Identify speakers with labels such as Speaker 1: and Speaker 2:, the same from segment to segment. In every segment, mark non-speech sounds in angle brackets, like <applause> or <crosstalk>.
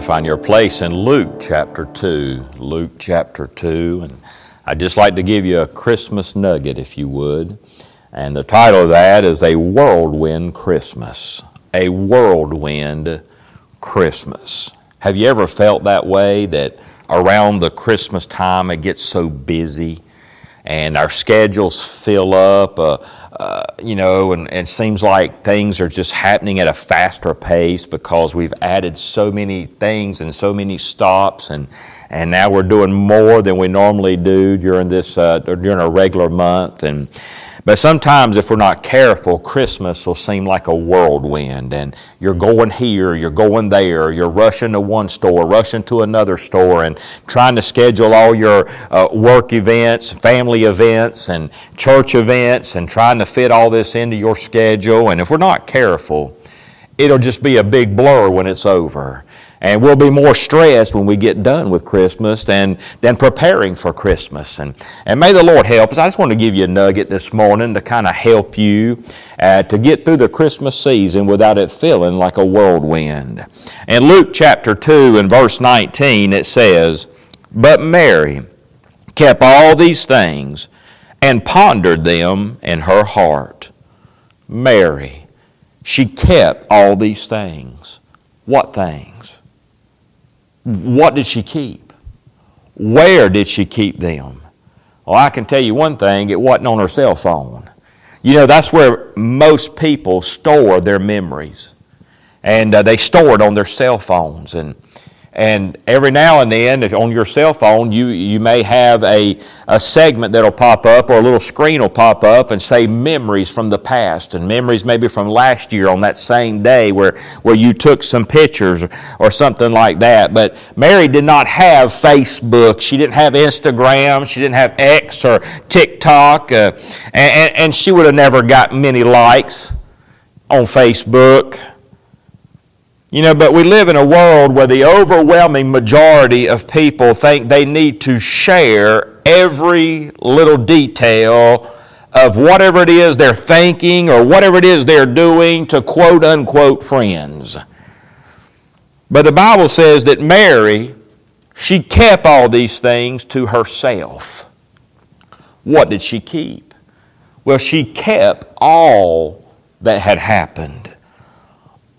Speaker 1: to find your place in Luke chapter 2. Luke chapter 2. And I'd just like to give you a Christmas nugget, if you would. And the title of that is A Whirlwind Christmas. A Whirlwind Christmas. Have you ever felt that way that around the Christmas time it gets so busy and our schedules fill up? Uh, uh, you know, and, and, it seems like things are just happening at a faster pace because we've added so many things and so many stops, and and now we're doing more than we normally do during this uh, during a regular month, and but sometimes, if we're not careful, Christmas will seem like a whirlwind, and you're going here, you're going there, you're rushing to one store, rushing to another store, and trying to schedule all your uh, work events, family events, and church events, and trying to fit all this into your schedule. And if we're not careful, it'll just be a big blur when it's over. And we'll be more stressed when we get done with Christmas than, than preparing for Christmas. And, and may the Lord help us. I just want to give you a nugget this morning to kind of help you uh, to get through the Christmas season without it feeling like a whirlwind. In Luke chapter 2 and verse 19, it says, But Mary kept all these things and pondered them in her heart. Mary, she kept all these things. What things? What did she keep? Where did she keep them? Well, I can tell you one thing it wasn't on her cell phone. You know, that's where most people store their memories. And uh, they store it on their cell phones. And and every now and then, if on your cell phone, you, you may have a, a segment that'll pop up or a little screen will pop up and say memories from the past and memories maybe from last year on that same day where, where you took some pictures or, something like that. But Mary did not have Facebook. She didn't have Instagram. She didn't have X or TikTok. Uh, and, and she would have never got many likes on Facebook. You know, but we live in a world where the overwhelming majority of people think they need to share every little detail of whatever it is they're thinking or whatever it is they're doing to quote unquote friends. But the Bible says that Mary, she kept all these things to herself. What did she keep? Well, she kept all that had happened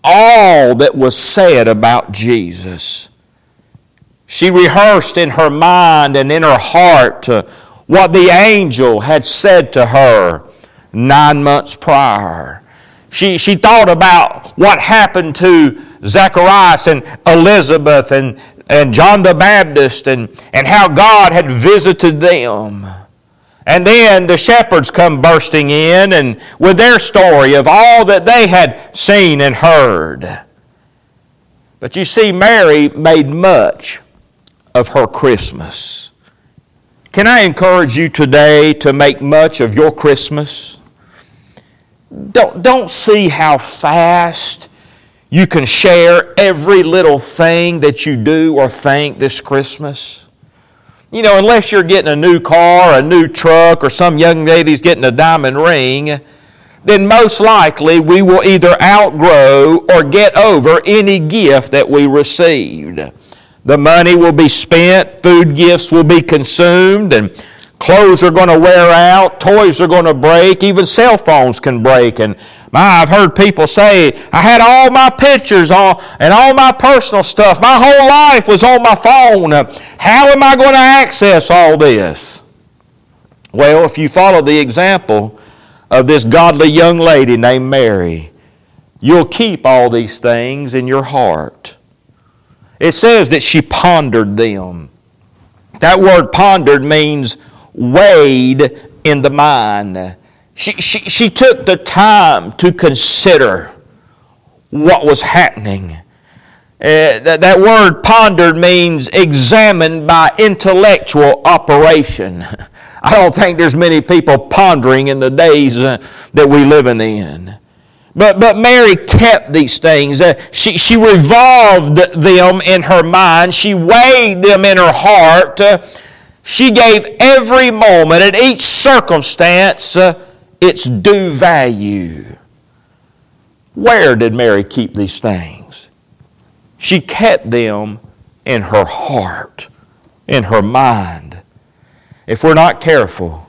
Speaker 1: all that was said about Jesus. She rehearsed in her mind and in her heart what the angel had said to her nine months prior. She, she thought about what happened to Zacharias and Elizabeth and, and John the Baptist and, and how God had visited them. And then the shepherds come bursting in and with their story of all that they had seen and heard. But you see, Mary made much of her Christmas. Can I encourage you today to make much of your Christmas? Don't, don't see how fast you can share every little thing that you do or think this Christmas. You know, unless you're getting a new car, a new truck, or some young lady's getting a diamond ring, then most likely we will either outgrow or get over any gift that we received. The money will be spent, food gifts will be consumed, and Clothes are going to wear out, toys are going to break, even cell phones can break. And my, I've heard people say, I had all my pictures on and all my personal stuff. My whole life was on my phone. How am I going to access all this? Well, if you follow the example of this godly young lady named Mary, you'll keep all these things in your heart. It says that she pondered them. That word pondered means weighed in the mind. She, she, she took the time to consider what was happening. Uh, that, that word pondered means examined by intellectual operation. <laughs> I don't think there's many people pondering in the days uh, that we live in. But, but Mary kept these things. Uh, she, she revolved them in her mind. She weighed them in her heart. She gave every moment and each circumstance uh, its due value. Where did Mary keep these things? She kept them in her heart, in her mind. If we're not careful,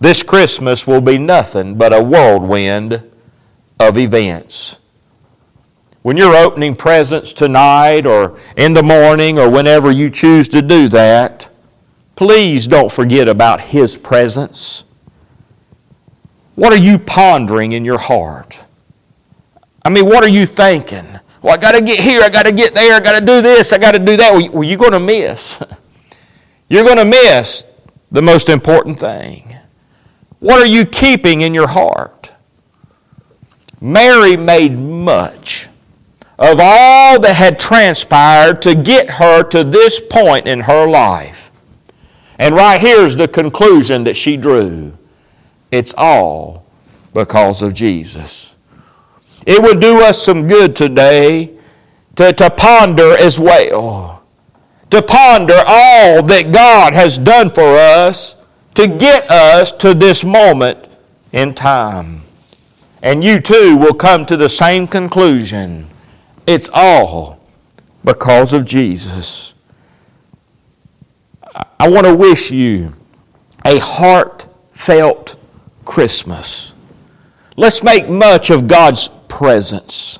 Speaker 1: this Christmas will be nothing but a whirlwind of events. When you're opening presents tonight or in the morning or whenever you choose to do that, please don't forget about His presence. What are you pondering in your heart? I mean, what are you thinking? Well, I got to get here, I got to get there, I got to do this, I got to do that. Well, you're going to miss. <laughs> You're going to miss the most important thing. What are you keeping in your heart? Mary made much of all that had transpired to get her to this point in her life. And right here's the conclusion that she drew it's all because of Jesus. It would do us some good today to, to ponder as well, to ponder all that God has done for us to get us to this moment in time. And you too will come to the same conclusion. It's all because of Jesus. I want to wish you a heartfelt Christmas. Let's make much of God's presence.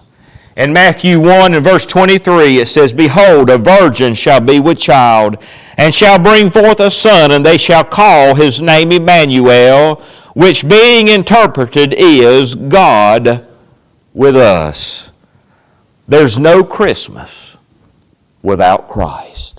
Speaker 1: In Matthew 1 and verse 23, it says, Behold, a virgin shall be with child, and shall bring forth a son, and they shall call his name Emmanuel, which being interpreted is God with us. There's no Christmas without Christ.